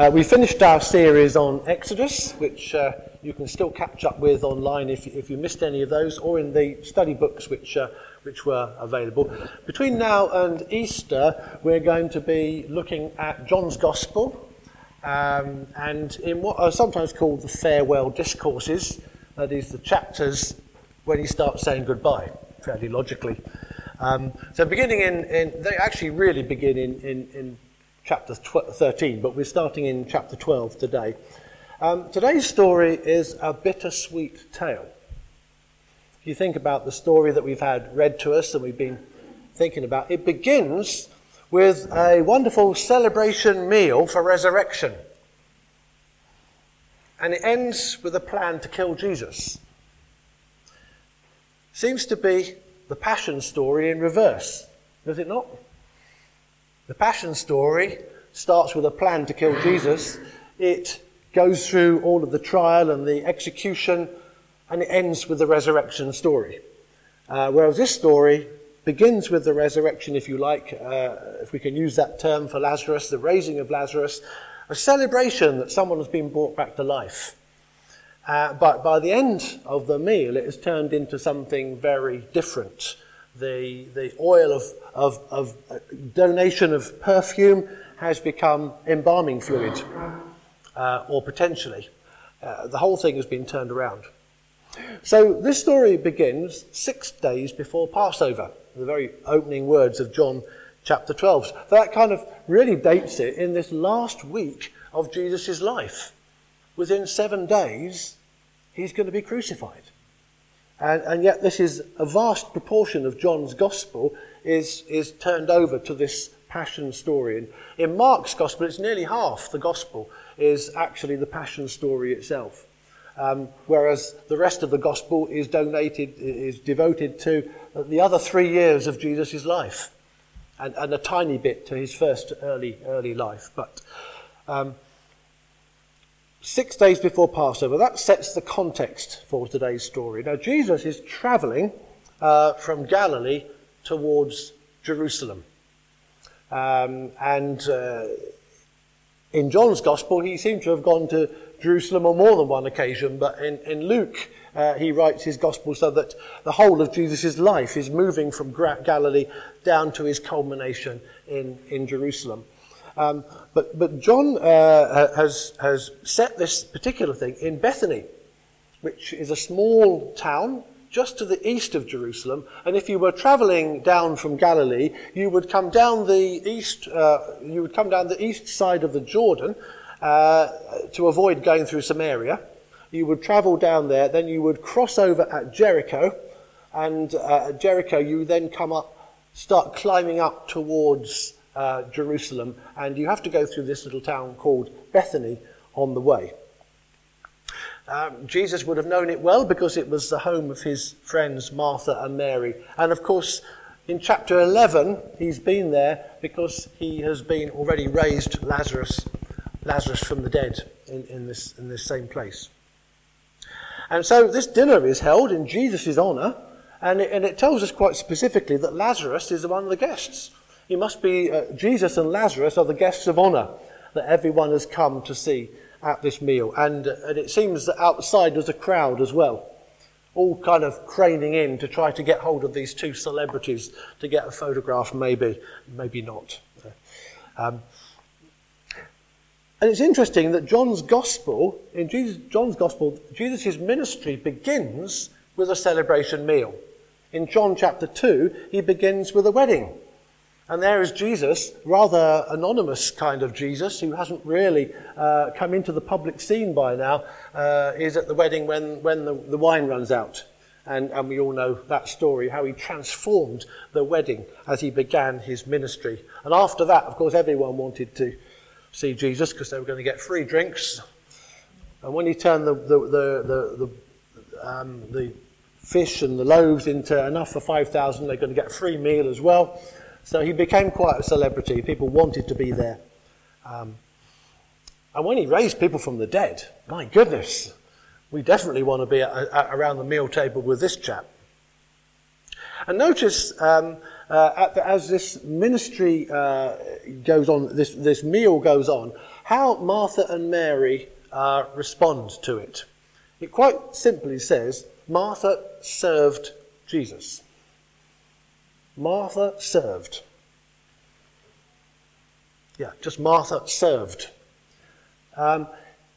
Uh, we finished our series on Exodus, which uh, you can still catch up with online if, if you missed any of those, or in the study books which, uh, which were available. Between now and Easter, we're going to be looking at John's Gospel, um, and in what are sometimes called the farewell discourses, that is, the chapters when he starts saying goodbye, fairly logically. Um, so, beginning in, in, they actually really begin in, in, in chapter 13, but we're starting in chapter 12 today. Um, today's story is a bittersweet tale. If you think about the story that we've had read to us and we've been thinking about, it begins with a wonderful celebration meal for resurrection. And it ends with a plan to kill Jesus. Seems to be the passion story in reverse, does it not? The Passion story starts with a plan to kill Jesus. It goes through all of the trial and the execution, and it ends with the resurrection story. Uh, whereas this story begins with the resurrection, if you like, uh, if we can use that term for Lazarus, the raising of Lazarus, a celebration that someone has been brought back to life. Uh, but by the end of the meal, it has turned into something very different the, the oil of, of, of uh, donation of perfume has become embalming fluid, uh, or potentially. Uh, the whole thing has been turned around. So this story begins six days before Passover, the very opening words of John chapter 12. So that kind of really dates it in this last week of Jesus' life. Within seven days, he's going to be crucified. And, and yet, this is a vast proportion of John's gospel is, is turned over to this passion story. And in Mark's gospel, it's nearly half the gospel is actually the passion story itself. Um, whereas the rest of the gospel is donated, is devoted to the other three years of Jesus' life, and, and a tiny bit to his first early early life. But um, six days before Passover. That sets the context for today's story. Now, Jesus is traveling uh, from Galilee towards Jerusalem. Um, and uh, in John's Gospel, he seems to have gone to Jerusalem on more than one occasion, but in, in Luke, uh, he writes his Gospel so that the whole of Jesus' life is moving from Galilee down to his culmination in, in Jerusalem. Um, but, but John uh, has, has set this particular thing in Bethany, which is a small town just to the east of Jerusalem. And if you were traveling down from Galilee, you would come down the east, uh, you would come down the east side of the Jordan uh, to avoid going through Samaria. You would travel down there, then you would cross over at Jericho, and uh, at Jericho you then come up, start climbing up towards uh, Jerusalem, and you have to go through this little town called Bethany on the way. Um, Jesus would have known it well because it was the home of his friends Martha and Mary. And of course, in chapter 11, he's been there because he has been already raised Lazarus, Lazarus from the dead in, in, this, in this same place. And so this dinner is held in Jesus' honour, and it, and it tells us quite specifically that Lazarus is one of the guests. He must be, uh, Jesus and Lazarus are the guests of honour that everyone has come to see at this meal. And, uh, and it seems that outside there's a crowd as well, all kind of craning in to try to get hold of these two celebrities to get a photograph, maybe, maybe not. Um, and it's interesting that John's gospel, in Jesus, John's gospel, Jesus' ministry begins with a celebration meal. In John chapter 2, he begins with a wedding. And there is Jesus, rather anonymous kind of Jesus, who hasn't really uh, come into the public scene by now, uh, is at the wedding when, when the, the wine runs out. And, and we all know that story, how he transformed the wedding as he began his ministry. And after that, of course, everyone wanted to see Jesus because they were going to get free drinks. And when he turned the, the, the, the, um, the fish and the loaves into enough for 5,000, they're going to get a free meal as well. So he became quite a celebrity. People wanted to be there. Um, and when he raised people from the dead, my goodness, we definitely want to be around the meal table with this chap. And notice um, uh, the, as this ministry uh, goes on, this, this meal goes on, how Martha and Mary uh, respond to it. It quite simply says Martha served Jesus. Martha served. Yeah, just Martha served. Um,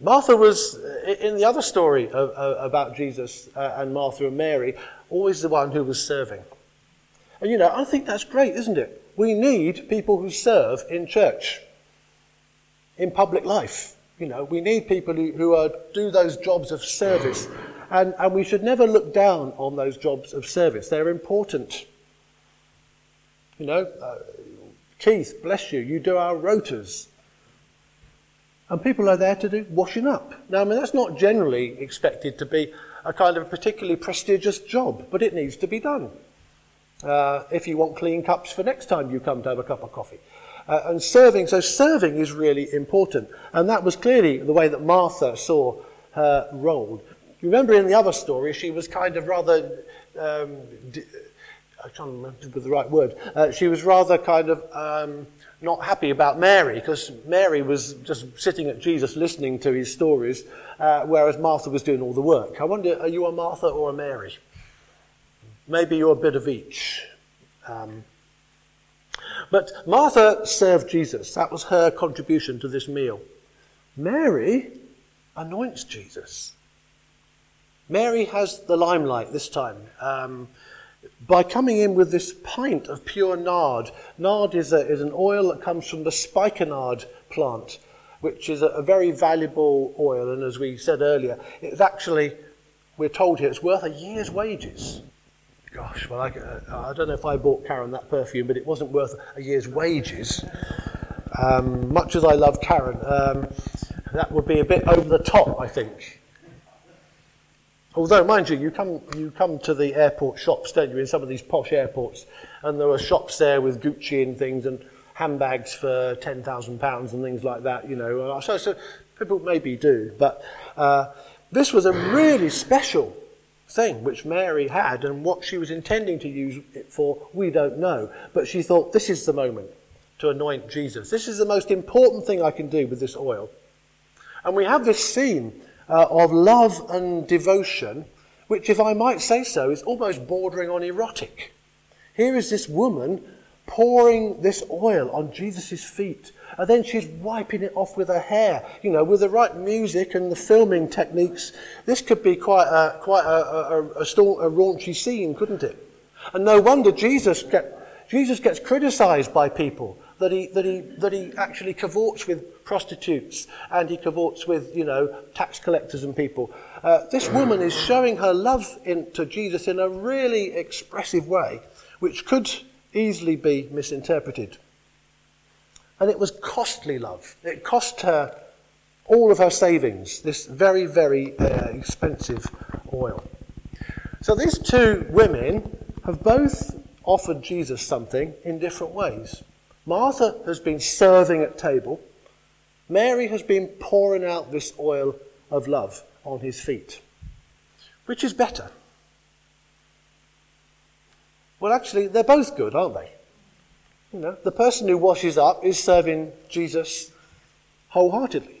Martha was, in the other story of, about Jesus uh, and Martha and Mary, always the one who was serving. And you know, I think that's great, isn't it? We need people who serve in church, in public life. You know, we need people who, who are, do those jobs of service. And, and we should never look down on those jobs of service. They're important. You know, uh, Keith, bless you, you do our rotas. And people are there to do washing up. Now, I mean, that's not generally expected to be a kind of particularly prestigious job, but it needs to be done. Uh, if you want clean cups for next time you come to have a cup of coffee. Uh, and serving, so serving is really important. And that was clearly the way that Martha saw her role. You remember in the other story, she was kind of rather, um, I can't remember the right word, uh, she was rather kind of um, not happy about Mary, because Mary was just sitting at Jesus listening to his stories, uh, whereas Martha was doing all the work. I wonder, are you a Martha or a Mary? Maybe you're a bit of each. Um, but Martha served Jesus. That was her contribution to this meal. Mary anoints Jesus. Mary has the limelight this time um, by coming in with this pint of pure nard. Nard is, a, is an oil that comes from the spikenard plant, which is a, a very valuable oil. And as we said earlier, it's actually, we're told here, it's worth a year's wages. Gosh, well, I, I don't know if I bought Karen that perfume, but it wasn't worth a year's wages. Um, much as I love Karen, um, that would be a bit over the top, I think. Although, mind you, you come, you come to the airport shops, don't you, in some of these posh airports, and there are shops there with Gucci and things, and handbags for £10,000 and things like that, you know. So, so people maybe do, but uh, this was a really special thing which Mary had, and what she was intending to use it for, we don't know. But she thought, this is the moment to anoint Jesus. This is the most important thing I can do with this oil. And we have this scene uh, of love and devotion, which, if I might say so, is almost bordering on erotic. Here is this woman pouring this oil on Jesus' feet and then she's wiping it off with her hair. You know, with the right music and the filming techniques, this could be quite a, quite a, a, a, a raunchy scene, couldn't it? And no wonder Jesus, get, Jesus gets criticized by people that he, that, he, that he actually cavorts with prostitutes and he cavorts with, you know, tax collectors and people. Uh, this woman is showing her love in, to Jesus in a really expressive way, which could easily be misinterpreted. And it was costly love. It cost her all of her savings, this very, very uh, expensive oil. So these two women have both offered Jesus something in different ways. Martha has been serving at table. Mary has been pouring out this oil of love on his feet. Which is better? Well, actually, they're both good, aren't they? You know, the person who washes up is serving Jesus wholeheartedly.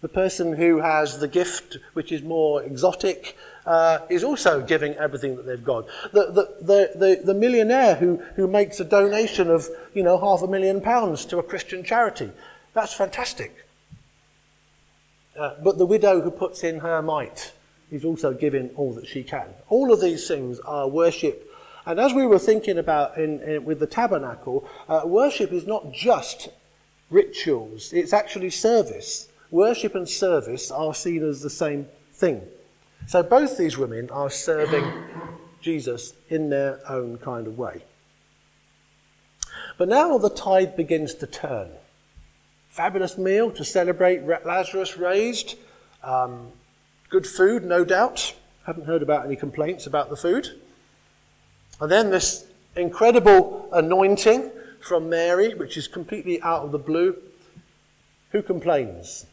The person who has the gift, which is more exotic, uh, is also giving everything that they've got. The, the, the, the, the millionaire who, who makes a donation of, you know, half a million pounds to a Christian charity, that's fantastic. Uh, but the widow who puts in her mite is also giving all that she can. All of these things are worship and as we were thinking about in, in, with the tabernacle, uh, worship is not just rituals, it's actually service. Worship and service are seen as the same thing. So both these women are serving Jesus in their own kind of way. But now the tide begins to turn. Fabulous meal to celebrate Lazarus raised. Um, good food, no doubt. Haven't heard about any complaints about the food. And then this incredible anointing from Mary, which is completely out of the blue. Who complains?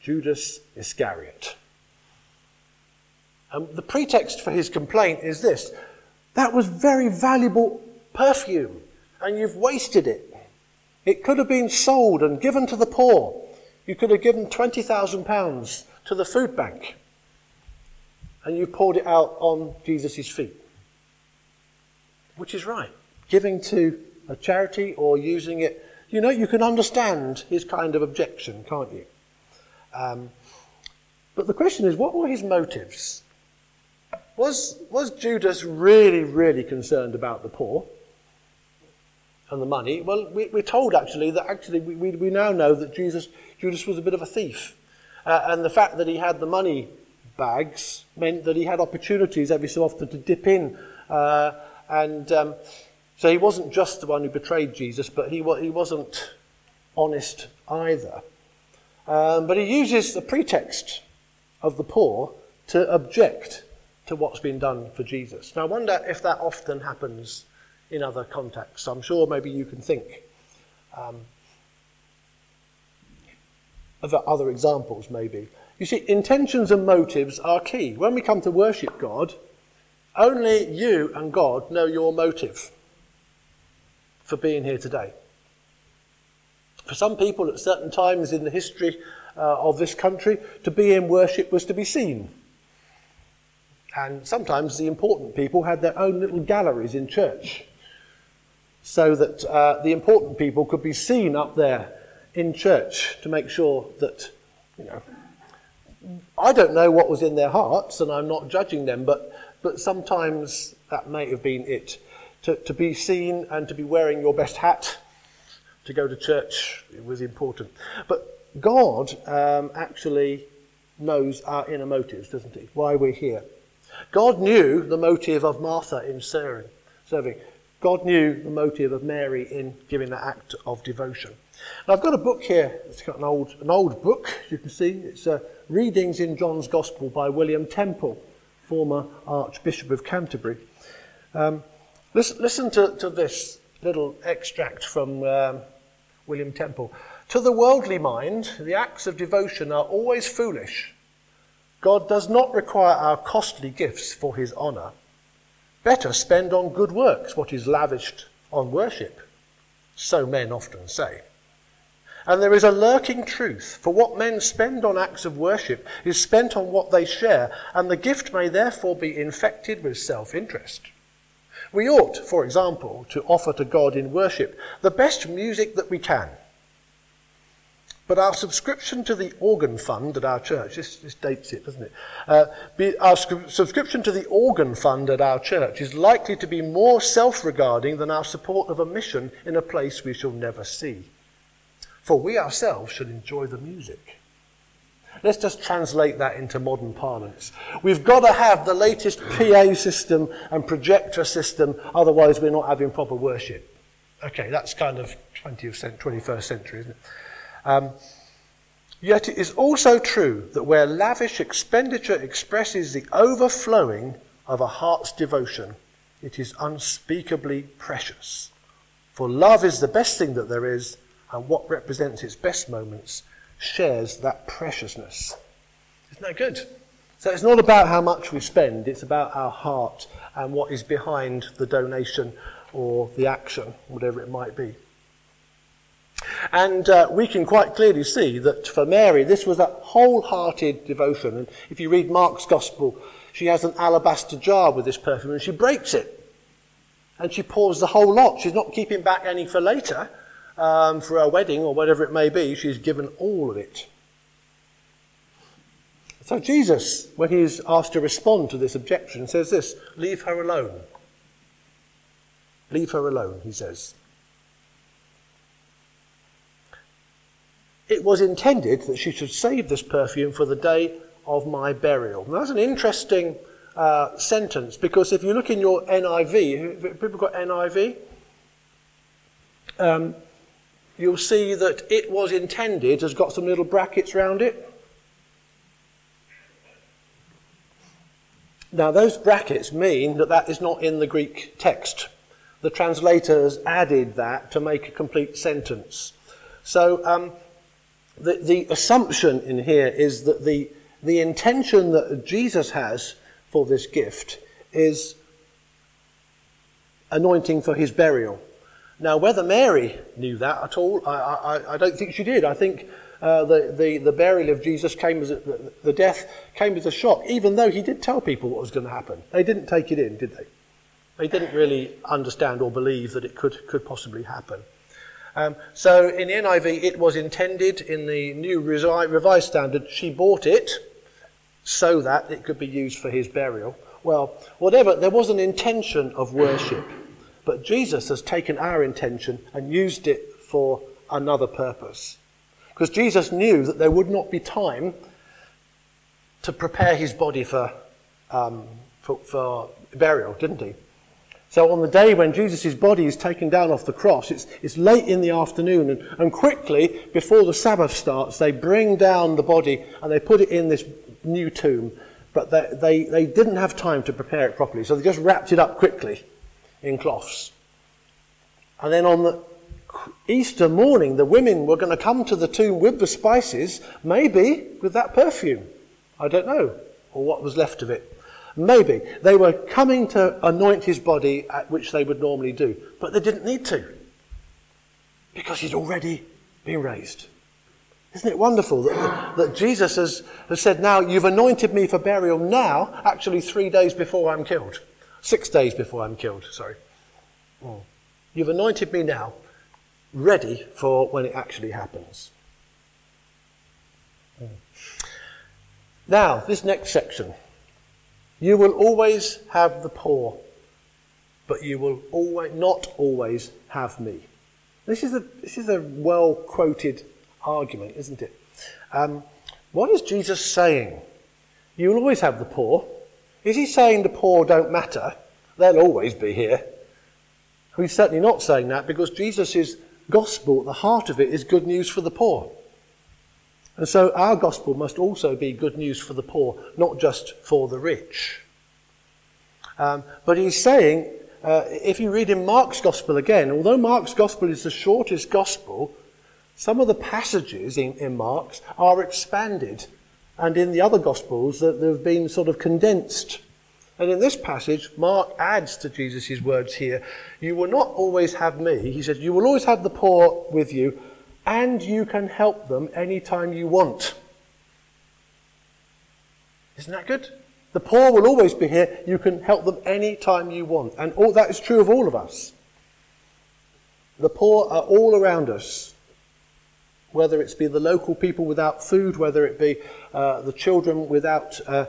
Judas Iscariot. And the pretext for his complaint is this that was very valuable perfume, and you've wasted it. It could have been sold and given to the poor. You could have given £20,000 to the food bank and you poured it out on Jesus' feet. Which is right. Giving to a charity or using it, you know, you can understand his kind of objection, can't you? Um, but the question is, what were his motives? Was, was Judas really, really concerned about the poor and the money? Well, we, are told actually that actually we, we, we, now know that Jesus, Judas was a bit of a thief. Uh, and the fact that he had the money bags meant that he had opportunities every so often to dip in. Uh, and um, so he wasn't just the one who betrayed Jesus, but he, he wasn't honest either. Um, but he uses the pretext of the poor to object to what's been done for Jesus. Now, I wonder if that often happens in other contexts. I'm sure maybe you can think um, of other examples, maybe. You see, intentions and motives are key. When we come to worship God, only you and God know your motive for being here today. For some people, at certain times in the history uh, of this country, to be in worship was to be seen. And sometimes the important people had their own little galleries in church so that uh, the important people could be seen up there in church to make sure that, you know, I don't know what was in their hearts and I'm not judging them, but, but sometimes that may have been it. To, to be seen and to be wearing your best hat to go to church was important. But God um, actually knows our inner motives, doesn't he? Why we're here. God knew the motive of Martha in serving. God knew the motive of Mary in giving that act of devotion. I've got a book here. It's got an old, an old book, you can see. It's uh, Readings in John's Gospel by William Temple, former Archbishop of Canterbury. Um, listen, listen to, to this little extract from um, William Temple. To the worldly mind, the acts of devotion are always foolish. God does not require our costly gifts for his honour. Better spend on good works what is lavished on worship. So men often say. And there is a lurking truth, for what men spend on acts of worship is spent on what they share, and the gift may therefore be infected with self interest. We ought, for example, to offer to God in worship the best music that we can but our subscription to the organ fund at our church, this, this dates it, doesn't it? Uh, be, our subscription to the organ fund at our church is likely to be more self regarding than our support of a mission in a place we shall never see. For we ourselves should enjoy the music. Let's just translate that into modern parlance. We've got to have the latest PA system and projector system, otherwise, we're not having proper worship. Okay, that's kind of 20th, 21st century, isn't it? Um, yet it is also true that where lavish expenditure expresses the overflowing of a heart's devotion, it is unspeakably precious. For love is the best thing that there is, and what represents its best moments shares that preciousness. Isn't that good? So it's not about how much we spend, it's about our heart and what is behind the donation or the action, whatever it might be. And uh, we can quite clearly see that for Mary, this was a wholehearted devotion. And if you read Mark's Gospel, she has an alabaster jar with this perfume and she breaks it. And she pours the whole lot. She's not keeping back any for later, um, for her wedding or whatever it may be. She's given all of it. So Jesus, when he's asked to respond to this objection, says this Leave her alone. Leave her alone, he says. It was intended that she should save this perfume for the day of my burial. Now, that's an interesting uh, sentence because if you look in your NIV, people got NIV? Um, you'll see that it was intended has got some little brackets around it. Now, those brackets mean that that is not in the Greek text. The translator has added that to make a complete sentence. So, um, the, the assumption in here is that the, the intention that Jesus has for this gift is anointing for his burial. Now, whether Mary knew that at all, I, I, I don't think she did. I think uh, the, the, the burial of Jesus came as a, the, the death came as a shock, even though he did tell people what was going to happen. They didn't take it in, did they? They didn't really understand or believe that it could, could possibly happen. Um, so in the NIV, it was intended in the new revised standard, she bought it so that it could be used for his burial. Well, whatever, there was an intention of worship, but Jesus has taken our intention and used it for another purpose. Because Jesus knew that there would not be time to prepare his body for, um, for, for burial, didn't he? So on the day when Jesus' body is taken down off the cross, it's, it's late in the afternoon, and, and quickly, before the Sabbath starts, they bring down the body and they put it in this new tomb. But they, they, they didn't have time to prepare it properly, so they just wrapped it up quickly in cloths. And then on the Easter morning, the women were going to come to the tomb with the spices, maybe with that perfume. I don't know, or what was left of it. Maybe. They were coming to anoint his body, at which they would normally do. But they didn't need to. Because he's already been raised. Isn't it wonderful that, that Jesus has, has said, Now you've anointed me for burial now, actually three days before I'm killed. Six days before I'm killed, sorry. Mm. You've anointed me now, ready for when it actually happens. Mm. Now, this next section. You will always have the poor, but you will always, not always have me. This is a, this is a well quoted argument, isn't it? Um, what is Jesus saying? You will always have the poor. Is he saying the poor don't matter? They'll always be here. He's certainly not saying that because Jesus' gospel, the heart of it, is good news for the poor. And so our gospel must also be good news for the poor, not just for the rich. Um, but he's saying, uh, if you read in Mark's gospel again, although Mark's gospel is the shortest gospel, some of the passages in, in Mark's are expanded, and in the other gospels that they've been sort of condensed. And in this passage, Mark adds to Jesus' words here, You will not always have me. He says, You will always have the poor with you, and you can help them anytime you want. Isn't that good? The poor will always be here. You can help them anytime you want. And all, that is true of all of us. The poor are all around us. Whether it's be the local people without food, whether it be uh, the children without, uh,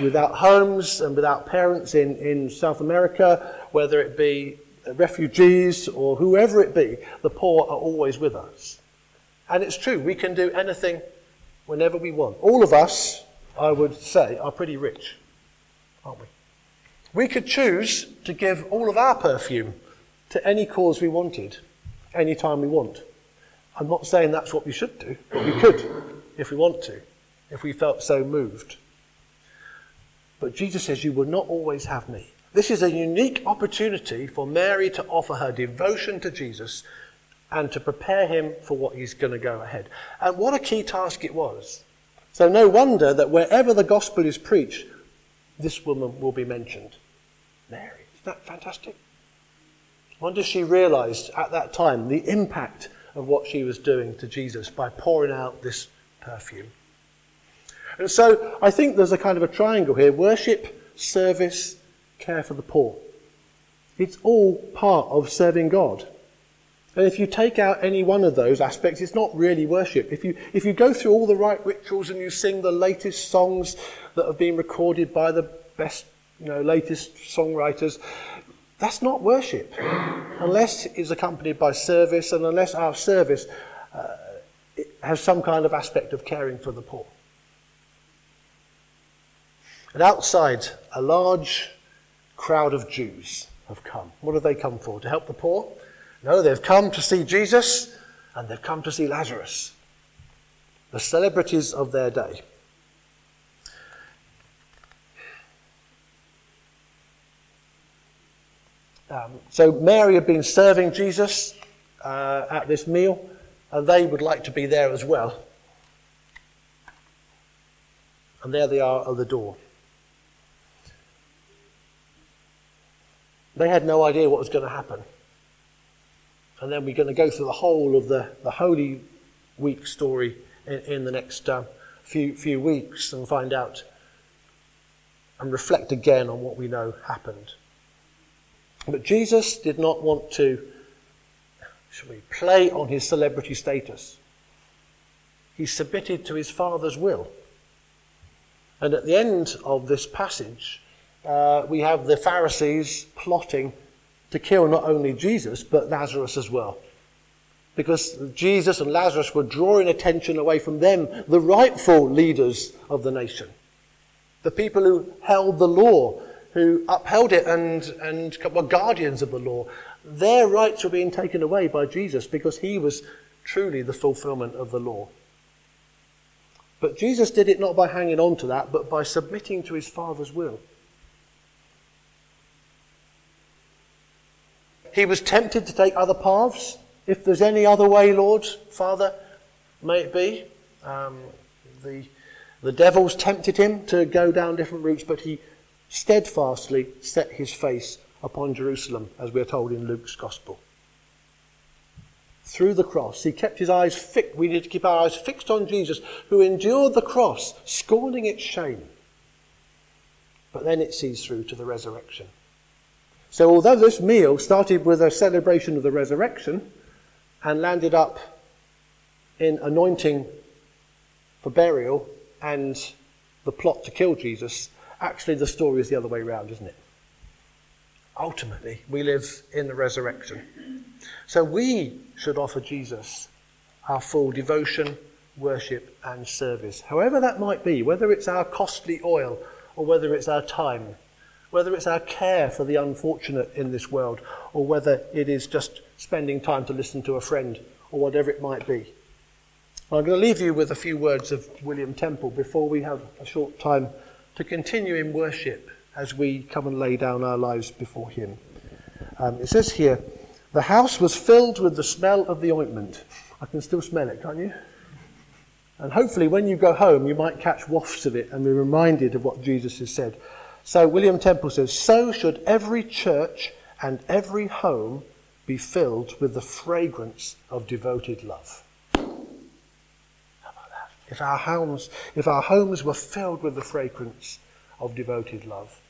without homes and without parents in, in South America, whether it be refugees or whoever it be, the poor are always with us. And it's true, we can do anything whenever we want. All of us, I would say, are pretty rich, aren't we? We could choose to give all of our perfume to any cause we wanted, anytime we want. I'm not saying that's what we should do, but we could if we want to, if we felt so moved. But Jesus says, You will not always have me. This is a unique opportunity for Mary to offer her devotion to Jesus and to prepare him for what he's going to go ahead. And what a key task it was. So, no wonder that wherever the gospel is preached, this woman will be mentioned. Mary. Isn't that fantastic? I wonder if she realized at that time the impact of what she was doing to Jesus by pouring out this perfume. And so I think there's a kind of a triangle here worship, service, care for the poor. It's all part of serving God. And if you take out any one of those aspects, it's not really worship. If you, if you go through all the right rituals and you sing the latest songs that have been recorded by the best, you know, latest songwriters, that's not worship. Unless it's accompanied by service and unless our service uh, has some kind of aspect of caring for the poor. And outside, a large crowd of Jews have come. What have they come for? To help the poor? No, they've come to see Jesus and they've come to see Lazarus, the celebrities of their day. Um, so Mary had been serving Jesus uh, at this meal, and they would like to be there as well. And there they are at the door. They had no idea what was going to happen. And then we're going to go through the whole of the, the Holy Week story in, in the next uh, few, few weeks and find out and reflect again on what we know happened. But Jesus did not want to, shall we, play on his celebrity status. He submitted to his Father's will. And at the end of this passage, uh, we have the Pharisees plotting to kill not only Jesus, but Lazarus as well. Because Jesus and Lazarus were drawing attention away from them, the rightful leaders of the nation. The people who held the law, who upheld it and, and were guardians of the law. Their rights were being taken away by Jesus because he was truly the fulfillment of the law. But Jesus did it not by hanging on to that, but by submitting to his Father's will. He was tempted to take other paths. If there's any other way, Lord, Father, may it be. Um, the, the devils tempted him to go down different routes, but he steadfastly set his face upon Jerusalem, as we are told in Luke's Gospel. Through the cross, he kept his eyes fixed. We need to keep our eyes fixed on Jesus, who endured the cross, scorning its shame. But then it sees through to the resurrection. So, although this meal started with a celebration of the resurrection and landed up in anointing for burial and the plot to kill Jesus, actually the story is the other way around, isn't it? Ultimately, we live in the resurrection. So, we should offer Jesus our full devotion, worship, and service. However, that might be, whether it's our costly oil or whether it's our time whether it's our care for the unfortunate in this world, or whether it is just spending time to listen to a friend, or whatever it might be. I'm going to leave you with a few words of William Temple before we have a short time to continue in worship as we come and lay down our lives before Him. Um, it says here, the house was filled with the smell of the ointment. I can still smell it, can't you? And hopefully, when you go home, you might catch wafts of it and be reminded of what Jesus has said. So William Temple says, So should every church and every home be filled with the fragrance of devoted love. If our homes, if our homes were filled with the fragrance of devoted love.